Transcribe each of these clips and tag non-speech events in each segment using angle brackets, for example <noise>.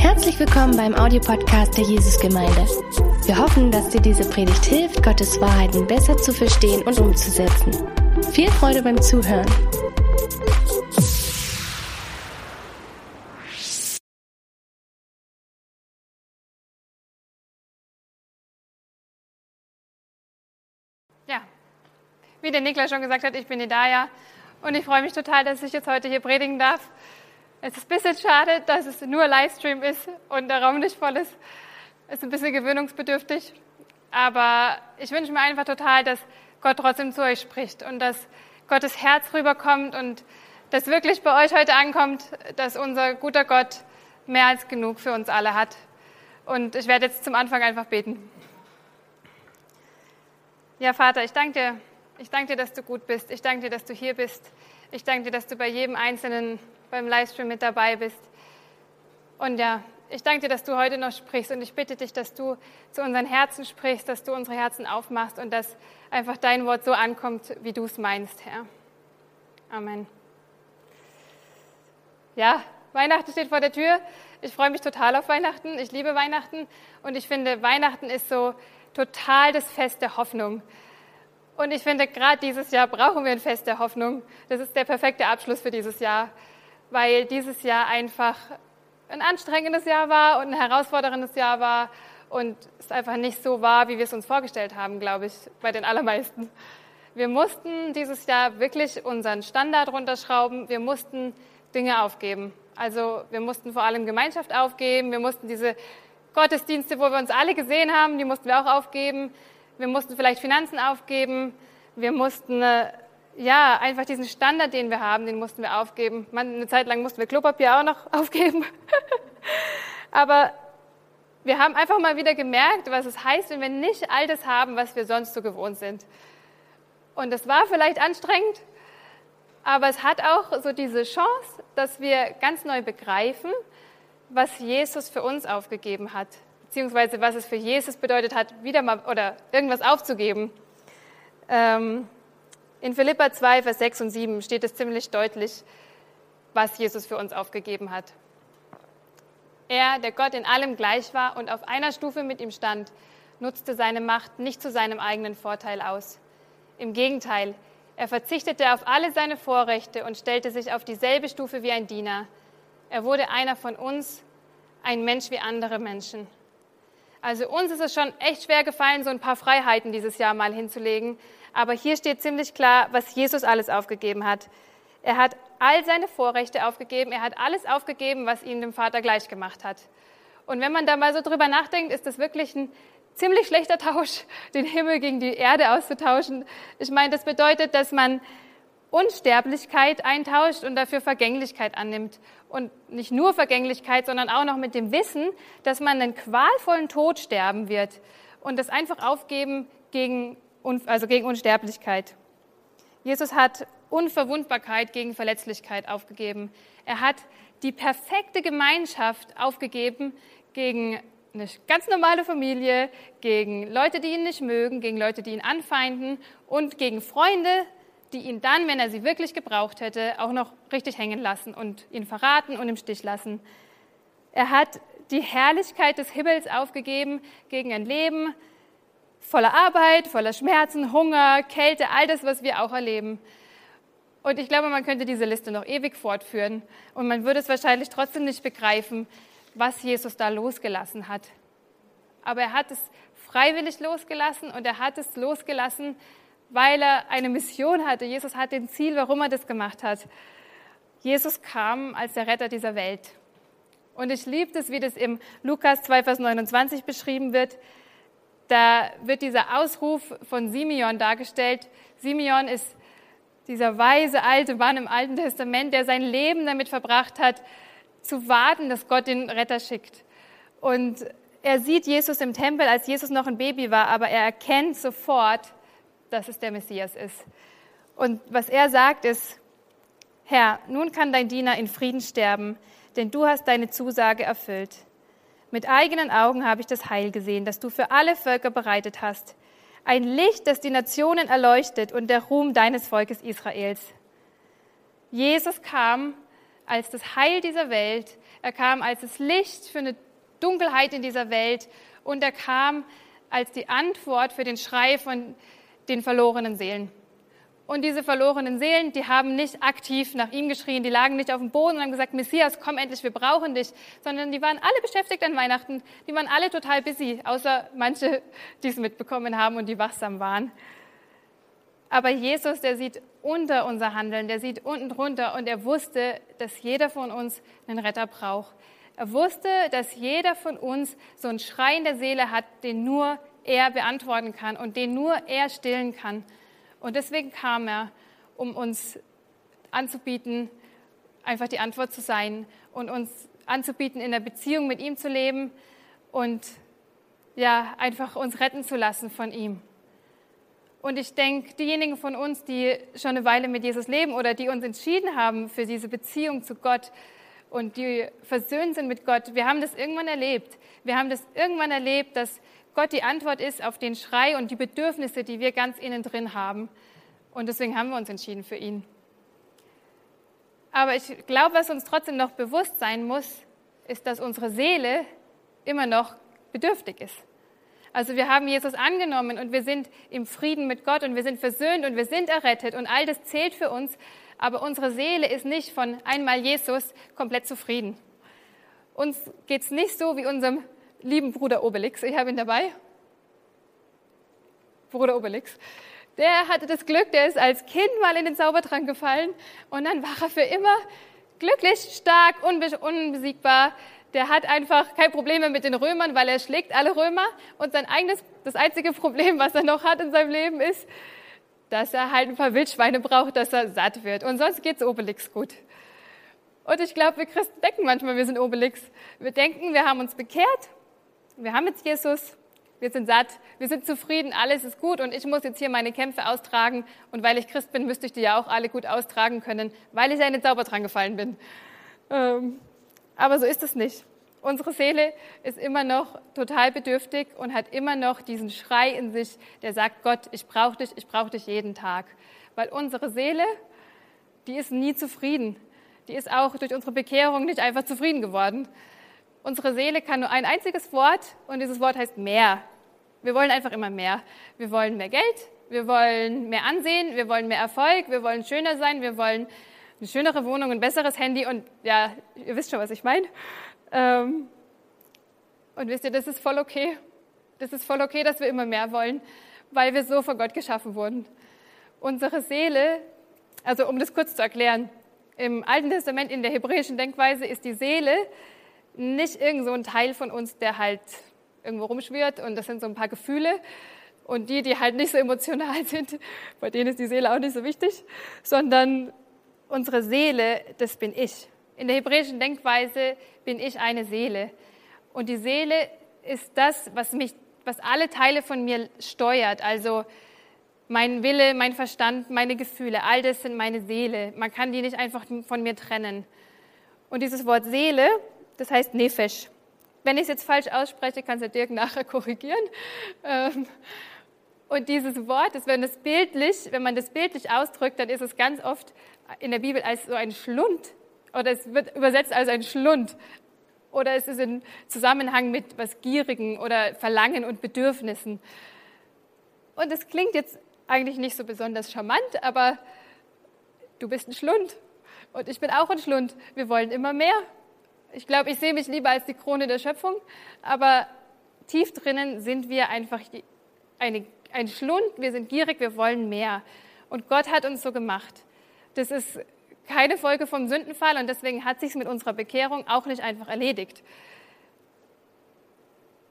Herzlich willkommen beim Audiopodcast der Jesusgemeinde. Wir hoffen, dass dir diese Predigt hilft, Gottes Wahrheiten besser zu verstehen und umzusetzen. Viel Freude beim Zuhören. Ja, wie der Niklas schon gesagt hat, ich bin Idaya und ich freue mich total, dass ich jetzt heute hier predigen darf. Es ist ein bisschen schade, dass es nur Livestream ist und der Raum nicht voll ist. Es ist ein bisschen gewöhnungsbedürftig, aber ich wünsche mir einfach total, dass Gott trotzdem zu euch spricht und dass Gottes Herz rüberkommt und dass wirklich bei euch heute ankommt, dass unser guter Gott mehr als genug für uns alle hat. Und ich werde jetzt zum Anfang einfach beten. Ja, Vater, ich danke dir. Ich danke dir, dass du gut bist. Ich danke dir, dass du hier bist. Ich danke dir, dass du bei jedem Einzelnen beim Livestream mit dabei bist. Und ja, ich danke dir, dass du heute noch sprichst. Und ich bitte dich, dass du zu unseren Herzen sprichst, dass du unsere Herzen aufmachst und dass einfach dein Wort so ankommt, wie du es meinst, Herr. Amen. Ja, Weihnachten steht vor der Tür. Ich freue mich total auf Weihnachten. Ich liebe Weihnachten. Und ich finde, Weihnachten ist so total das Fest der Hoffnung. Und ich finde, gerade dieses Jahr brauchen wir ein Fest der Hoffnung. Das ist der perfekte Abschluss für dieses Jahr, weil dieses Jahr einfach ein anstrengendes Jahr war und ein herausforderndes Jahr war und es einfach nicht so war, wie wir es uns vorgestellt haben, glaube ich, bei den allermeisten. Wir mussten dieses Jahr wirklich unseren Standard runterschrauben. Wir mussten Dinge aufgeben. Also wir mussten vor allem Gemeinschaft aufgeben. Wir mussten diese Gottesdienste, wo wir uns alle gesehen haben, die mussten wir auch aufgeben. Wir mussten vielleicht Finanzen aufgeben. Wir mussten, äh, ja, einfach diesen Standard, den wir haben, den mussten wir aufgeben. eine Zeit lang mussten wir Klopapier auch noch <laughs> aufgeben. Aber wir haben einfach mal wieder gemerkt, was es heißt, wenn wir nicht all das haben, was wir sonst so gewohnt sind. Und das war vielleicht anstrengend, aber es hat auch so diese Chance, dass wir ganz neu begreifen, was Jesus für uns aufgegeben hat, beziehungsweise was es für Jesus bedeutet hat, wieder mal oder irgendwas aufzugeben. Ähm, in Philippa 2, Vers 6 und 7 steht es ziemlich deutlich, was Jesus für uns aufgegeben hat. Er, der Gott in allem gleich war und auf einer Stufe mit ihm stand, nutzte seine Macht nicht zu seinem eigenen Vorteil aus. Im Gegenteil, er verzichtete auf alle seine Vorrechte und stellte sich auf dieselbe Stufe wie ein Diener. Er wurde einer von uns, ein Mensch wie andere Menschen. Also uns ist es schon echt schwer gefallen, so ein paar Freiheiten dieses Jahr mal hinzulegen. Aber hier steht ziemlich klar, was Jesus alles aufgegeben hat. Er hat all seine Vorrechte aufgegeben. Er hat alles aufgegeben, was ihn dem Vater gleich gemacht hat. Und wenn man da mal so drüber nachdenkt, ist das wirklich ein ziemlich schlechter Tausch, <laughs> den Himmel gegen die Erde auszutauschen. Ich meine, das bedeutet, dass man Unsterblichkeit eintauscht und dafür Vergänglichkeit annimmt. Und nicht nur Vergänglichkeit, sondern auch noch mit dem Wissen, dass man einen qualvollen Tod sterben wird und das einfach aufgeben gegen, also gegen Unsterblichkeit. Jesus hat Unverwundbarkeit gegen Verletzlichkeit aufgegeben. Er hat die perfekte Gemeinschaft aufgegeben gegen eine ganz normale Familie, gegen Leute, die ihn nicht mögen, gegen Leute, die ihn anfeinden und gegen Freunde, die ihn dann, wenn er sie wirklich gebraucht hätte, auch noch richtig hängen lassen und ihn verraten und im Stich lassen. Er hat die Herrlichkeit des Himmels aufgegeben gegen ein Leben voller Arbeit, voller Schmerzen, Hunger, Kälte, all das, was wir auch erleben. Und ich glaube, man könnte diese Liste noch ewig fortführen und man würde es wahrscheinlich trotzdem nicht begreifen, was Jesus da losgelassen hat. Aber er hat es freiwillig losgelassen und er hat es losgelassen, weil er eine Mission hatte. Jesus hat ein Ziel, warum er das gemacht hat. Jesus kam als der Retter dieser Welt. Und ich liebe es, wie das im Lukas 2, Vers 29 beschrieben wird. Da wird dieser Ausruf von Simeon dargestellt. Simeon ist dieser weise alte Mann im Alten Testament, der sein Leben damit verbracht hat, zu warten, dass Gott den Retter schickt. Und er sieht Jesus im Tempel, als Jesus noch ein Baby war, aber er erkennt sofort, dass es der Messias ist. Und was er sagt ist, Herr, nun kann dein Diener in Frieden sterben, denn du hast deine Zusage erfüllt. Mit eigenen Augen habe ich das Heil gesehen, das du für alle Völker bereitet hast. Ein Licht, das die Nationen erleuchtet und der Ruhm deines Volkes Israels. Jesus kam als das Heil dieser Welt, er kam als das Licht für eine Dunkelheit in dieser Welt und er kam als die Antwort für den Schrei von den verlorenen Seelen. Und diese verlorenen Seelen, die haben nicht aktiv nach ihm geschrien, die lagen nicht auf dem Boden und haben gesagt, Messias, komm endlich, wir brauchen dich, sondern die waren alle beschäftigt an Weihnachten, die waren alle total busy, außer manche, die es mitbekommen haben und die wachsam waren. Aber Jesus, der sieht unter unser Handeln, der sieht unten drunter und er wusste, dass jeder von uns einen Retter braucht. Er wusste, dass jeder von uns so einen Schrei in der Seele hat, den nur er beantworten kann und den nur er stillen kann. Und deswegen kam er, um uns anzubieten, einfach die Antwort zu sein und uns anzubieten, in der Beziehung mit ihm zu leben und ja, einfach uns retten zu lassen von ihm. Und ich denke, diejenigen von uns, die schon eine Weile mit Jesus leben oder die uns entschieden haben für diese Beziehung zu Gott und die versöhnt sind mit Gott, wir haben das irgendwann erlebt. Wir haben das irgendwann erlebt, dass Gott die Antwort ist auf den Schrei und die Bedürfnisse, die wir ganz innen drin haben. Und deswegen haben wir uns entschieden für ihn. Aber ich glaube, was uns trotzdem noch bewusst sein muss, ist, dass unsere Seele immer noch bedürftig ist. Also wir haben Jesus angenommen und wir sind im Frieden mit Gott und wir sind versöhnt und wir sind errettet und all das zählt für uns. Aber unsere Seele ist nicht von einmal Jesus komplett zufrieden. Uns geht es nicht so wie unserem lieben Bruder Obelix. Ich habe ihn dabei. Bruder Obelix. Der hatte das Glück, der ist als Kind mal in den Zaubertrank gefallen und dann war er für immer glücklich, stark, unbesiegbar. Der hat einfach kein Problem mehr mit den Römern, weil er schlägt alle Römer. Und sein eigenes, das einzige Problem, was er noch hat in seinem Leben, ist, dass er halt ein paar Wildschweine braucht, dass er satt wird. Und sonst geht es Obelix gut. Und ich glaube, wir Christen denken manchmal, wir sind Obelix. Wir denken, wir haben uns bekehrt wir haben jetzt Jesus, wir sind satt, wir sind zufrieden, alles ist gut und ich muss jetzt hier meine Kämpfe austragen und weil ich Christ bin, müsste ich die ja auch alle gut austragen können, weil ich ja in den Zauber dran gefallen bin. Ähm, aber so ist es nicht. Unsere Seele ist immer noch total bedürftig und hat immer noch diesen Schrei in sich, der sagt, Gott, ich brauche dich, ich brauche dich jeden Tag. Weil unsere Seele, die ist nie zufrieden. Die ist auch durch unsere Bekehrung nicht einfach zufrieden geworden, Unsere Seele kann nur ein einziges Wort und dieses Wort heißt mehr. Wir wollen einfach immer mehr. Wir wollen mehr Geld, wir wollen mehr Ansehen, wir wollen mehr Erfolg, wir wollen schöner sein, wir wollen eine schönere Wohnung, ein besseres Handy und ja, ihr wisst schon, was ich meine. Ähm, und wisst ihr, das ist voll okay. Das ist voll okay, dass wir immer mehr wollen, weil wir so von Gott geschaffen wurden. Unsere Seele, also um das kurz zu erklären, im Alten Testament in der hebräischen Denkweise ist die Seele nicht irgend so ein Teil von uns, der halt irgendwo rumschwirrt und das sind so ein paar Gefühle. Und die, die halt nicht so emotional <laughs> sind, bei denen ist die Seele auch nicht so wichtig, sondern unsere Seele, das bin ich. In der hebräischen Denkweise bin ich eine Seele. Und die Seele ist das, was mich, was alle Teile von mir steuert. Also mein Wille, mein Verstand, meine Gefühle, all das sind meine Seele. Man kann die nicht einfach von mir trennen. Und dieses Wort Seele, das heißt Nefesh. Wenn ich es jetzt falsch ausspreche, kann es Dirk nachher <laughs> korrigieren. Ähm, und dieses Wort, das, wenn, das bildlich, wenn man das bildlich ausdrückt, dann ist es ganz oft in der Bibel als so ein Schlund oder es wird übersetzt als ein Schlund oder es ist in Zusammenhang mit was Gierigen oder Verlangen und Bedürfnissen. Und es klingt jetzt eigentlich nicht so besonders charmant, aber du bist ein Schlund und ich bin auch ein Schlund. Wir wollen immer mehr. Ich glaube, ich sehe mich lieber als die Krone der Schöpfung, aber tief drinnen sind wir einfach eine, ein Schlund, wir sind gierig, wir wollen mehr. Und Gott hat uns so gemacht. Das ist keine Folge vom Sündenfall und deswegen hat sich mit unserer Bekehrung auch nicht einfach erledigt.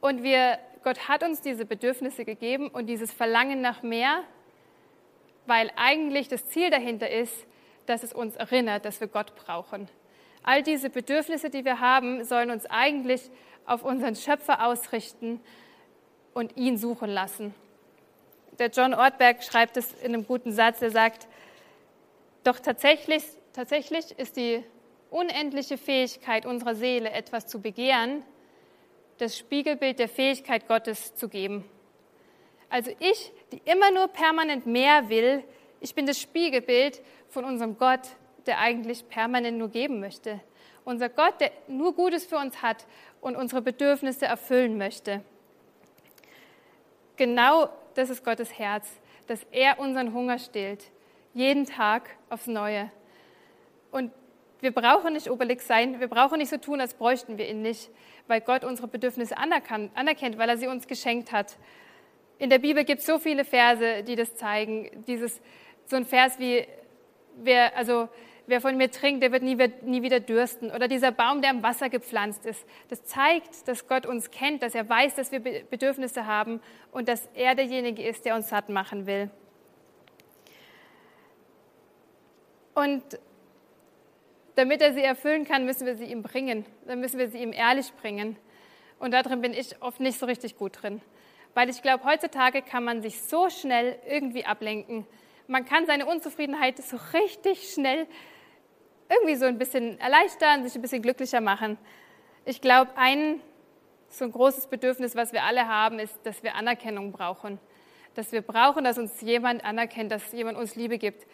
Und wir, Gott hat uns diese Bedürfnisse gegeben und dieses Verlangen nach mehr, weil eigentlich das Ziel dahinter ist, dass es uns erinnert, dass wir Gott brauchen. All diese Bedürfnisse, die wir haben, sollen uns eigentlich auf unseren Schöpfer ausrichten und ihn suchen lassen. Der John Ortberg schreibt es in einem guten Satz, er sagt, doch tatsächlich, tatsächlich ist die unendliche Fähigkeit unserer Seele, etwas zu begehren, das Spiegelbild der Fähigkeit Gottes zu geben. Also ich, die immer nur permanent mehr will, ich bin das Spiegelbild von unserem Gott, der eigentlich permanent nur geben möchte. Unser Gott, der nur Gutes für uns hat und unsere Bedürfnisse erfüllen möchte. Genau das ist Gottes Herz, dass er unseren Hunger stillt, jeden Tag aufs Neue. Und wir brauchen nicht Obelix sein, wir brauchen nicht so tun, als bräuchten wir ihn nicht, weil Gott unsere Bedürfnisse anerkennt, weil er sie uns geschenkt hat. In der Bibel gibt es so viele Verse, die das zeigen. Dieses, so ein Vers wie, wer, also, wer von mir trinkt, der wird nie, nie wieder dürsten. Oder dieser Baum, der am Wasser gepflanzt ist. Das zeigt, dass Gott uns kennt, dass er weiß, dass wir Bedürfnisse haben und dass er derjenige ist, der uns satt machen will. Und damit er sie erfüllen kann, müssen wir sie ihm bringen. Dann müssen wir sie ihm ehrlich bringen. Und darin bin ich oft nicht so richtig gut drin. Weil ich glaube, heutzutage kann man sich so schnell irgendwie ablenken. Man kann seine Unzufriedenheit so richtig schnell irgendwie so ein bisschen erleichtern, sich ein bisschen glücklicher machen. Ich glaube, ein so ein großes Bedürfnis, was wir alle haben, ist, dass wir Anerkennung brauchen. Dass wir brauchen, dass uns jemand anerkennt, dass jemand uns Liebe gibt.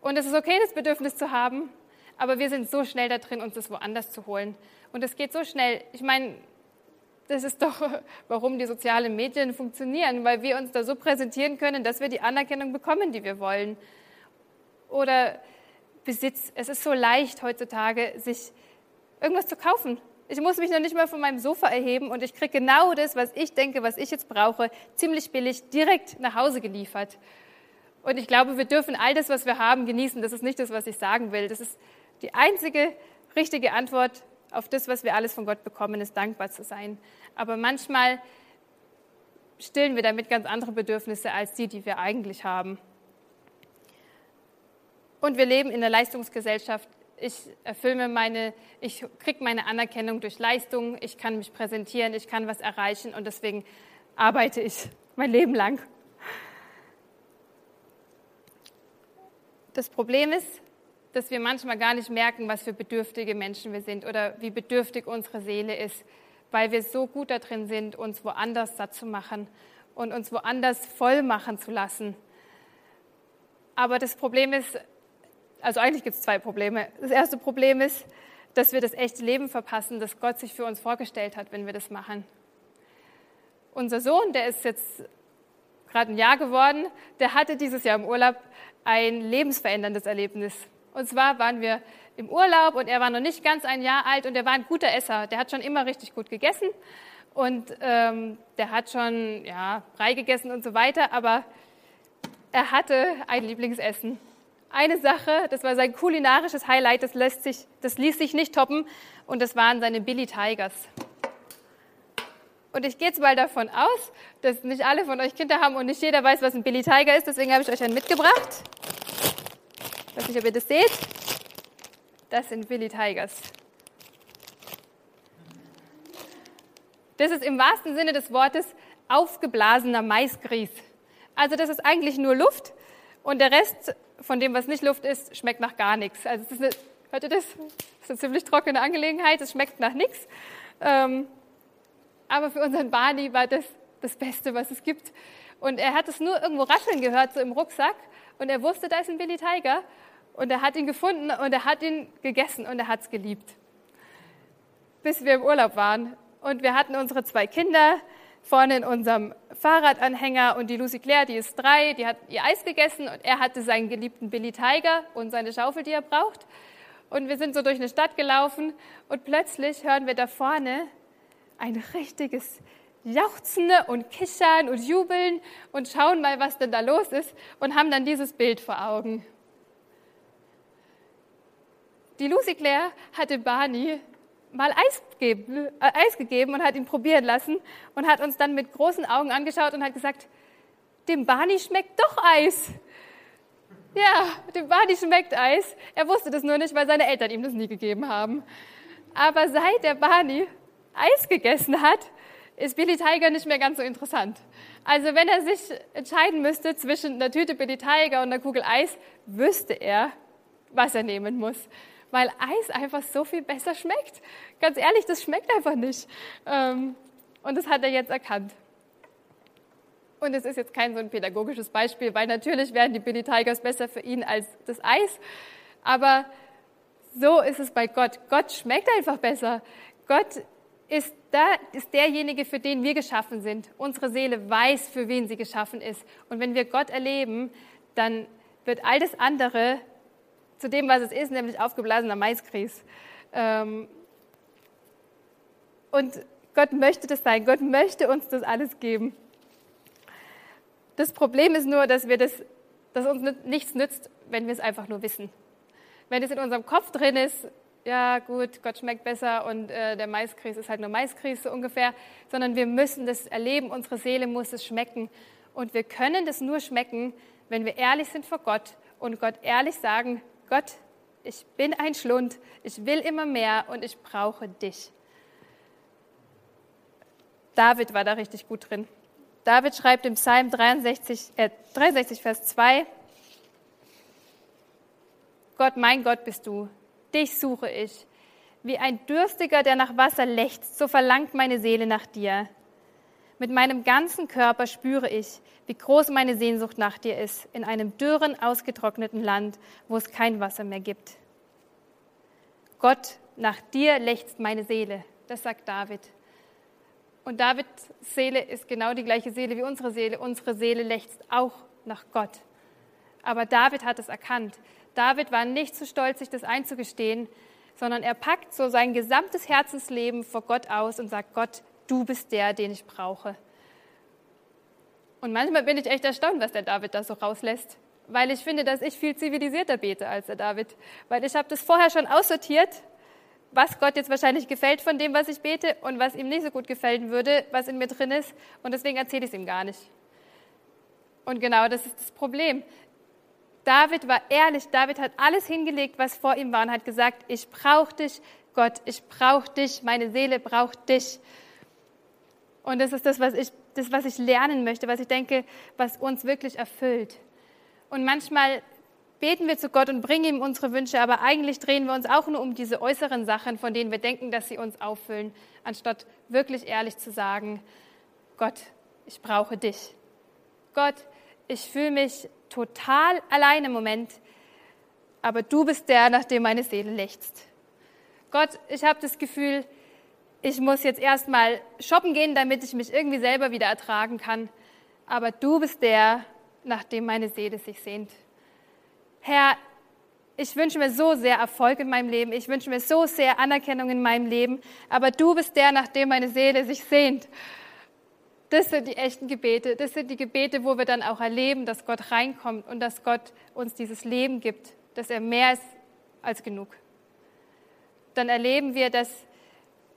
Und es ist okay, das Bedürfnis zu haben, aber wir sind so schnell da drin, uns das woanders zu holen. Und es geht so schnell. Ich meine, das ist doch, warum die sozialen Medien funktionieren, weil wir uns da so präsentieren können, dass wir die Anerkennung bekommen, die wir wollen. Oder Besitz. Es ist so leicht heutzutage, sich irgendwas zu kaufen. Ich muss mich noch nicht mal von meinem Sofa erheben und ich kriege genau das, was ich denke, was ich jetzt brauche, ziemlich billig direkt nach Hause geliefert. Und ich glaube, wir dürfen all das, was wir haben, genießen. Das ist nicht das, was ich sagen will. Das ist die einzige richtige Antwort auf das, was wir alles von Gott bekommen, ist dankbar zu sein. Aber manchmal stillen wir damit ganz andere Bedürfnisse als die, die wir eigentlich haben. Und wir leben in einer Leistungsgesellschaft. Ich erfülle meine, ich kriege meine Anerkennung durch Leistung, ich kann mich präsentieren, ich kann was erreichen und deswegen arbeite ich mein Leben lang. Das Problem ist, dass wir manchmal gar nicht merken, was für bedürftige Menschen wir sind oder wie bedürftig unsere Seele ist, weil wir so gut darin sind, uns woanders satt zu machen und uns woanders voll machen zu lassen. Aber das Problem ist, also eigentlich gibt es zwei Probleme. Das erste Problem ist, dass wir das echte Leben verpassen, das Gott sich für uns vorgestellt hat, wenn wir das machen. Unser Sohn, der ist jetzt gerade ein Jahr geworden, der hatte dieses Jahr im Urlaub ein lebensveränderndes Erlebnis. Und zwar waren wir im Urlaub und er war noch nicht ganz ein Jahr alt und er war ein guter Esser. Der hat schon immer richtig gut gegessen und ähm, der hat schon ja, Brei gegessen und so weiter, aber er hatte ein Lieblingsessen. Eine Sache, das war sein kulinarisches Highlight, das, lässt sich, das ließ sich nicht toppen und das waren seine Billy Tigers. Und ich gehe jetzt mal davon aus, dass nicht alle von euch Kinder haben und nicht jeder weiß, was ein Billy Tiger ist, deswegen habe ich euch einen mitgebracht. Ich weiß nicht, ob ihr das seht. Das sind Billy Tigers. Das ist im wahrsten Sinne des Wortes aufgeblasener Maisgrieß. Also das ist eigentlich nur Luft und der Rest von dem, was nicht Luft ist, schmeckt nach gar nichts. Also das ist eine, hört ihr das? Das ist eine ziemlich trockene Angelegenheit, es schmeckt nach nichts. Ähm, aber für unseren Barney war das das Beste, was es gibt. Und er hat es nur irgendwo rasseln gehört, so im Rucksack. Und er wusste, da ist ein Billy Tiger. Und er hat ihn gefunden und er hat ihn gegessen und er hat es geliebt. Bis wir im Urlaub waren. Und wir hatten unsere zwei Kinder vorne in unserem Fahrradanhänger und die Lucy Claire, die ist drei, die hat ihr Eis gegessen und er hatte seinen geliebten Billy Tiger und seine Schaufel, die er braucht. Und wir sind so durch eine Stadt gelaufen und plötzlich hören wir da vorne ein richtiges Jauchzen und Kichern und Jubeln und schauen mal, was denn da los ist und haben dann dieses Bild vor Augen. Die Lucy Claire hatte Barney mal Eis, geben, äh, Eis gegeben und hat ihn probieren lassen und hat uns dann mit großen Augen angeschaut und hat gesagt, dem Barney schmeckt doch Eis. Ja, dem Barney schmeckt Eis. Er wusste das nur nicht, weil seine Eltern ihm das nie gegeben haben. Aber seit der Barney Eis gegessen hat, ist Billy Tiger nicht mehr ganz so interessant. Also wenn er sich entscheiden müsste zwischen einer Tüte Billy Tiger und einer Kugel Eis, wüsste er, was er nehmen muss. Weil Eis einfach so viel besser schmeckt. Ganz ehrlich, das schmeckt einfach nicht. Ähm, und das hat er jetzt erkannt. Und es ist jetzt kein so ein pädagogisches Beispiel, weil natürlich wären die Billy Tigers besser für ihn als das Eis. Aber so ist es bei Gott. Gott schmeckt einfach besser. Gott ist, da, ist derjenige, für den wir geschaffen sind. Unsere Seele weiß, für wen sie geschaffen ist. Und wenn wir Gott erleben, dann wird all das andere zu dem, was es ist, nämlich aufgeblasener Maiskries. Ähm, und Gott möchte das sein. Gott möchte uns das alles geben. Das Problem ist nur, dass, wir das, dass uns nichts nützt, wenn wir es einfach nur wissen. Wenn es in unserem Kopf drin ist, ja gut, Gott schmeckt besser und äh, der Maiskries ist halt nur Maiskries so ungefähr, sondern wir müssen das erleben, unsere Seele muss es schmecken. Und wir können das nur schmecken, wenn wir ehrlich sind vor Gott und Gott ehrlich sagen, Gott, ich bin ein Schlund, ich will immer mehr und ich brauche dich. David war da richtig gut drin. David schreibt im Psalm 63, äh, 63, Vers 2, Gott, mein Gott bist du, dich suche ich. Wie ein Dürstiger, der nach Wasser lechzt, so verlangt meine Seele nach dir. Mit meinem ganzen Körper spüre ich, wie groß meine Sehnsucht nach dir ist, in einem dürren, ausgetrockneten Land, wo es kein Wasser mehr gibt. Gott, nach dir lechzt meine Seele, das sagt David. Und Davids Seele ist genau die gleiche Seele wie unsere Seele. Unsere Seele lechzt auch nach Gott. Aber David hat es erkannt. David war nicht zu stolz, sich das einzugestehen, sondern er packt so sein gesamtes Herzensleben vor Gott aus und sagt, Gott, du bist der, den ich brauche. Und manchmal bin ich echt erstaunt, was der David da so rauslässt, weil ich finde, dass ich viel zivilisierter bete als der David, weil ich habe das vorher schon aussortiert was Gott jetzt wahrscheinlich gefällt von dem, was ich bete und was ihm nicht so gut gefällt würde, was in mir drin ist. Und deswegen erzähle ich es ihm gar nicht. Und genau das ist das Problem. David war ehrlich, David hat alles hingelegt, was vor ihm war und hat gesagt, ich brauche dich, Gott, ich brauche dich, meine Seele braucht dich. Und das ist das was, ich, das, was ich lernen möchte, was ich denke, was uns wirklich erfüllt. Und manchmal beten wir zu Gott und bringen ihm unsere Wünsche, aber eigentlich drehen wir uns auch nur um diese äußeren Sachen, von denen wir denken, dass sie uns auffüllen, anstatt wirklich ehrlich zu sagen, Gott, ich brauche dich. Gott, ich fühle mich total allein im Moment, aber du bist der, nach dem meine Seele lechzt. Gott, ich habe das Gefühl, ich muss jetzt erstmal shoppen gehen, damit ich mich irgendwie selber wieder ertragen kann, aber du bist der, nach dem meine Seele sich sehnt. Herr, ich wünsche mir so sehr Erfolg in meinem Leben, ich wünsche mir so sehr Anerkennung in meinem Leben, aber du bist der, nach dem meine Seele sich sehnt. Das sind die echten Gebete, das sind die Gebete, wo wir dann auch erleben, dass Gott reinkommt und dass Gott uns dieses Leben gibt, dass er mehr ist als genug. Dann erleben wir, dass,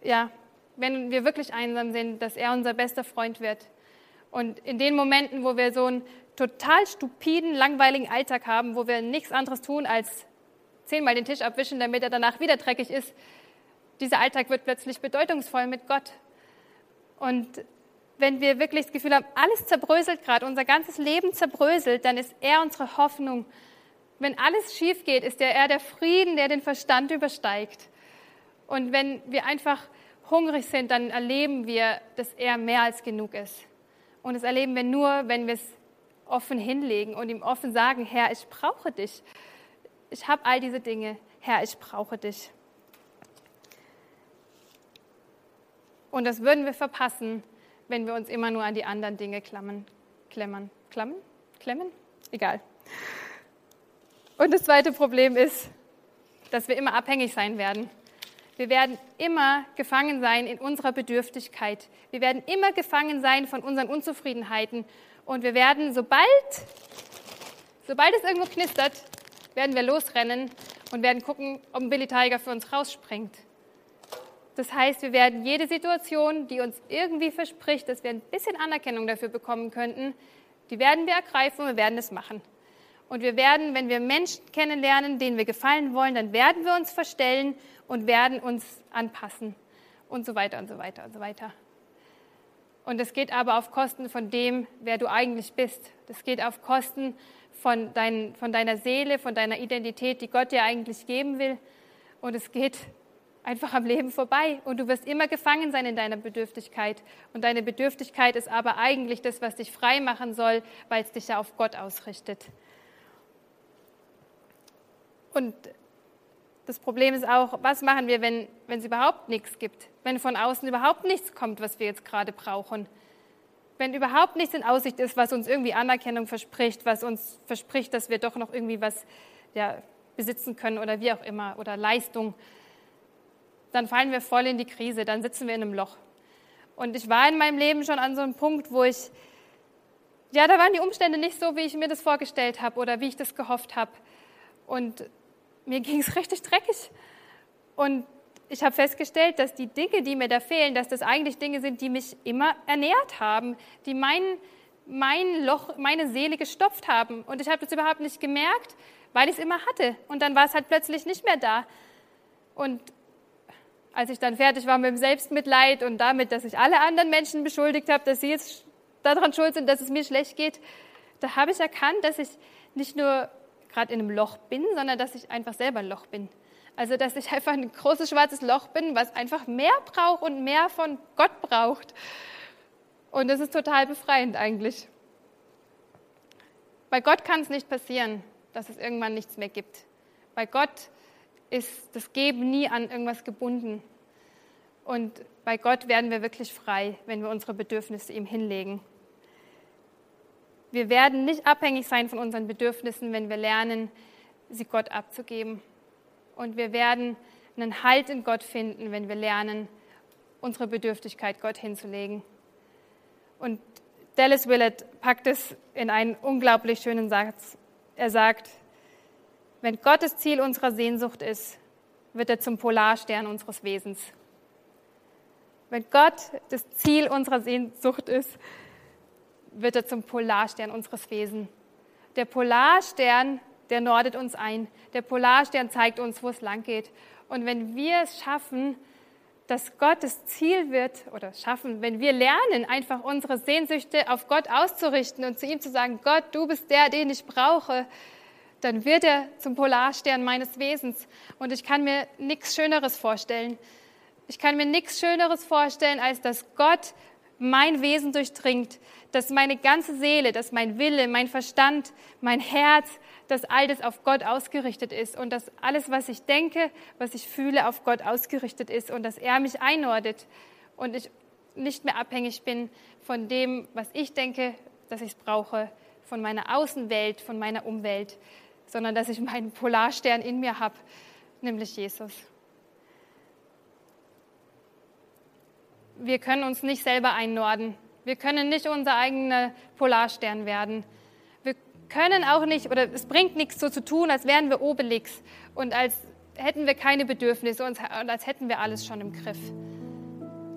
ja, wenn wir wirklich einsam sind, dass er unser bester Freund wird. Und in den Momenten, wo wir so ein total stupiden, langweiligen Alltag haben, wo wir nichts anderes tun, als zehnmal den Tisch abwischen, damit er danach wieder dreckig ist. Dieser Alltag wird plötzlich bedeutungsvoll mit Gott. Und wenn wir wirklich das Gefühl haben, alles zerbröselt gerade, unser ganzes Leben zerbröselt, dann ist er unsere Hoffnung. Wenn alles schief geht, ist er, er der Frieden, der den Verstand übersteigt. Und wenn wir einfach hungrig sind, dann erleben wir, dass er mehr als genug ist. Und das erleben wir nur, wenn wir es offen hinlegen und ihm offen sagen, Herr, ich brauche dich. Ich habe all diese Dinge. Herr, ich brauche dich. Und das würden wir verpassen, wenn wir uns immer nur an die anderen Dinge klammen. Klemmern. Klammen? Klemmen? Egal. Und das zweite Problem ist, dass wir immer abhängig sein werden. Wir werden immer gefangen sein in unserer Bedürftigkeit. Wir werden immer gefangen sein von unseren Unzufriedenheiten und wir werden, sobald, sobald es irgendwo knistert, werden wir losrennen und werden gucken, ob ein Billy Tiger für uns rausspringt. Das heißt, wir werden jede Situation, die uns irgendwie verspricht, dass wir ein bisschen Anerkennung dafür bekommen könnten, die werden wir ergreifen und wir werden es machen. Und wir werden, wenn wir Menschen kennenlernen, denen wir gefallen wollen, dann werden wir uns verstellen und werden uns anpassen und so weiter und so weiter und so weiter. Und es geht aber auf Kosten von dem, wer du eigentlich bist. Das geht auf Kosten von, dein, von deiner Seele, von deiner Identität, die Gott dir eigentlich geben will. Und es geht einfach am Leben vorbei. Und du wirst immer gefangen sein in deiner Bedürftigkeit. Und deine Bedürftigkeit ist aber eigentlich das, was dich frei machen soll, weil es dich ja auf Gott ausrichtet. Und das Problem ist auch, was machen wir, wenn, wenn es überhaupt nichts gibt? Wenn von außen überhaupt nichts kommt, was wir jetzt gerade brauchen? Wenn überhaupt nichts in Aussicht ist, was uns irgendwie Anerkennung verspricht, was uns verspricht, dass wir doch noch irgendwie was ja, besitzen können oder wie auch immer oder Leistung, dann fallen wir voll in die Krise, dann sitzen wir in einem Loch. Und ich war in meinem Leben schon an so einem Punkt, wo ich, ja, da waren die Umstände nicht so, wie ich mir das vorgestellt habe oder wie ich das gehofft habe. Und mir ging es <laughs> richtig dreckig. Und ich habe festgestellt, dass die Dinge, die mir da fehlen, dass das eigentlich Dinge sind, die mich immer ernährt haben, die mein, mein Loch, meine Seele gestopft haben. Und ich habe das überhaupt nicht gemerkt, weil ich es immer hatte. Und dann war es halt plötzlich nicht mehr da. Und als ich dann fertig war mit dem Selbstmitleid und damit, dass ich alle anderen Menschen beschuldigt habe, dass sie jetzt daran schuld sind, dass es mir schlecht geht, da habe ich erkannt, dass ich nicht nur gerade in einem Loch bin, sondern dass ich einfach selber ein Loch bin. Also, dass ich einfach ein großes schwarzes Loch bin, was einfach mehr braucht und mehr von Gott braucht. Und das ist total befreiend eigentlich. Bei Gott kann es nicht passieren, dass es irgendwann nichts mehr gibt. Bei Gott ist das Geben nie an irgendwas gebunden. Und bei Gott werden wir wirklich frei, wenn wir unsere Bedürfnisse ihm hinlegen. Wir werden nicht abhängig sein von unseren Bedürfnissen, wenn wir lernen, sie Gott abzugeben. Und wir werden einen Halt in Gott finden, wenn wir lernen, unsere Bedürftigkeit Gott hinzulegen. Und Dallas Willett packt es in einen unglaublich schönen Satz. Er sagt, wenn Gott das Ziel unserer Sehnsucht ist, wird er zum Polarstern unseres Wesens. Wenn Gott das Ziel unserer Sehnsucht ist, wird er zum Polarstern unseres Wesens. Der Polarstern, der nordet uns ein. Der Polarstern zeigt uns, wo es lang geht. Und wenn wir es schaffen, dass Gott das Ziel wird oder schaffen, wenn wir lernen, einfach unsere Sehnsüchte auf Gott auszurichten und zu ihm zu sagen, Gott, du bist der, den ich brauche, dann wird er zum Polarstern meines Wesens. Und ich kann mir nichts Schöneres vorstellen. Ich kann mir nichts Schöneres vorstellen, als dass Gott mein Wesen durchdringt, dass meine ganze Seele, dass mein Wille, mein Verstand, mein Herz, dass all das auf Gott ausgerichtet ist und dass alles, was ich denke, was ich fühle, auf Gott ausgerichtet ist und dass er mich einordnet und ich nicht mehr abhängig bin von dem, was ich denke, dass ich es brauche, von meiner Außenwelt, von meiner Umwelt, sondern dass ich meinen Polarstern in mir habe, nämlich Jesus. Wir können uns nicht selber einnorden. Wir können nicht unser eigener Polarstern werden. Wir können auch nicht, oder es bringt nichts so zu tun, als wären wir Obelix und als hätten wir keine Bedürfnisse und als hätten wir alles schon im Griff.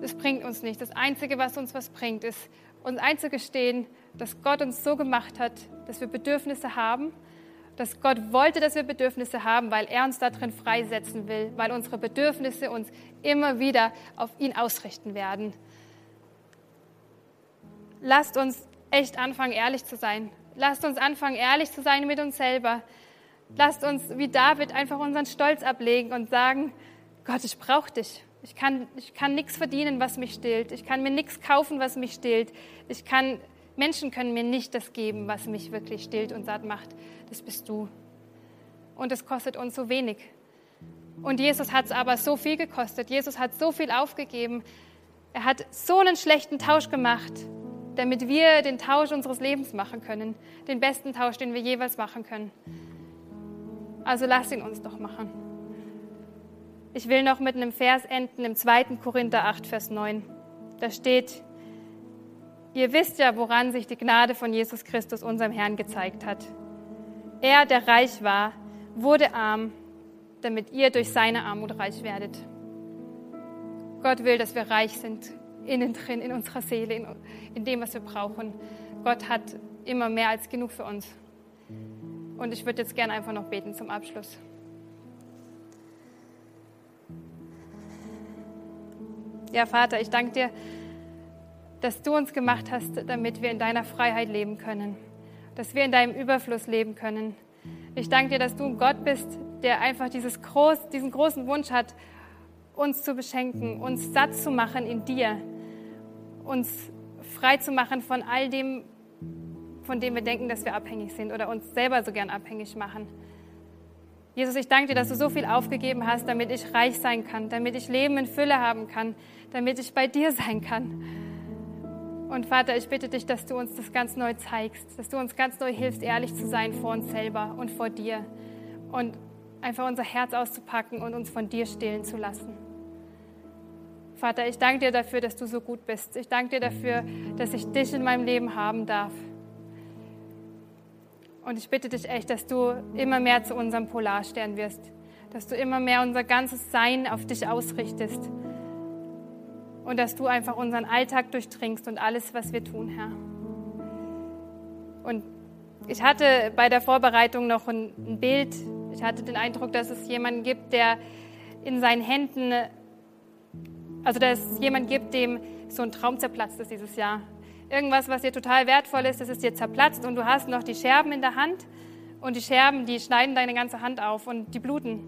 Das bringt uns nicht. Das Einzige, was uns was bringt, ist uns einzugestehen, dass Gott uns so gemacht hat, dass wir Bedürfnisse haben dass Gott wollte, dass wir Bedürfnisse haben, weil er uns darin freisetzen will, weil unsere Bedürfnisse uns immer wieder auf ihn ausrichten werden. Lasst uns echt anfangen, ehrlich zu sein. Lasst uns anfangen, ehrlich zu sein mit uns selber. Lasst uns wie David einfach unseren Stolz ablegen und sagen, Gott, ich brauche dich. Ich kann, ich kann nichts verdienen, was mich stillt. Ich kann mir nichts kaufen, was mich stillt. Ich kann Menschen können mir nicht das geben, was mich wirklich stillt und satt macht. Das bist du. Und es kostet uns so wenig. Und Jesus hat es aber so viel gekostet. Jesus hat so viel aufgegeben. Er hat so einen schlechten Tausch gemacht, damit wir den Tausch unseres Lebens machen können. Den besten Tausch, den wir jeweils machen können. Also lass ihn uns doch machen. Ich will noch mit einem Vers enden im 2. Korinther 8, Vers 9. Da steht, Ihr wisst ja, woran sich die Gnade von Jesus Christus, unserem Herrn, gezeigt hat. Er, der reich war, wurde arm, damit ihr durch seine Armut reich werdet. Gott will, dass wir reich sind, innen drin, in unserer Seele, in, in dem, was wir brauchen. Gott hat immer mehr als genug für uns. Und ich würde jetzt gerne einfach noch beten zum Abschluss. Ja, Vater, ich danke dir dass du uns gemacht hast, damit wir in deiner Freiheit leben können, dass wir in deinem Überfluss leben können. Ich danke dir, dass du ein Gott bist, der einfach dieses groß, diesen großen Wunsch hat, uns zu beschenken, uns satt zu machen in dir, uns frei zu machen von all dem, von dem wir denken, dass wir abhängig sind oder uns selber so gern abhängig machen. Jesus, ich danke dir, dass du so viel aufgegeben hast, damit ich reich sein kann, damit ich Leben in Fülle haben kann, damit ich bei dir sein kann. Und Vater, ich bitte dich, dass du uns das ganz neu zeigst, dass du uns ganz neu hilfst, ehrlich zu sein vor uns selber und vor dir und einfach unser Herz auszupacken und uns von dir stillen zu lassen. Vater, ich danke dir dafür, dass du so gut bist. Ich danke dir dafür, dass ich dich in meinem Leben haben darf. Und ich bitte dich echt, dass du immer mehr zu unserem Polarstern wirst, dass du immer mehr unser ganzes Sein auf dich ausrichtest und dass du einfach unseren Alltag durchdringst und alles, was wir tun, Herr. Und ich hatte bei der Vorbereitung noch ein, ein Bild. Ich hatte den Eindruck, dass es jemanden gibt, der in seinen Händen, also dass es jemanden gibt, dem so ein Traum zerplatzt ist dieses Jahr. Irgendwas, was dir total wertvoll ist, das ist dir zerplatzt und du hast noch die Scherben in der Hand und die Scherben, die schneiden deine ganze Hand auf und die bluten.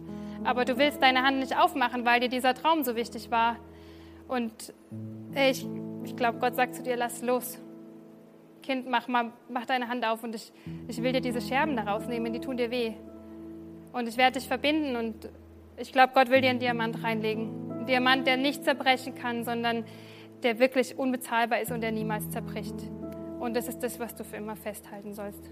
Aber du willst deine Hand nicht aufmachen, weil dir dieser Traum so wichtig war. Und ich, ich glaube, Gott sagt zu dir, lass los. Kind, mach, mal, mach deine Hand auf und ich, ich will dir diese Scherben da rausnehmen, die tun dir weh. Und ich werde dich verbinden und ich glaube, Gott will dir einen Diamant reinlegen. Ein Diamant, der nicht zerbrechen kann, sondern der wirklich unbezahlbar ist und der niemals zerbricht. Und das ist das, was du für immer festhalten sollst.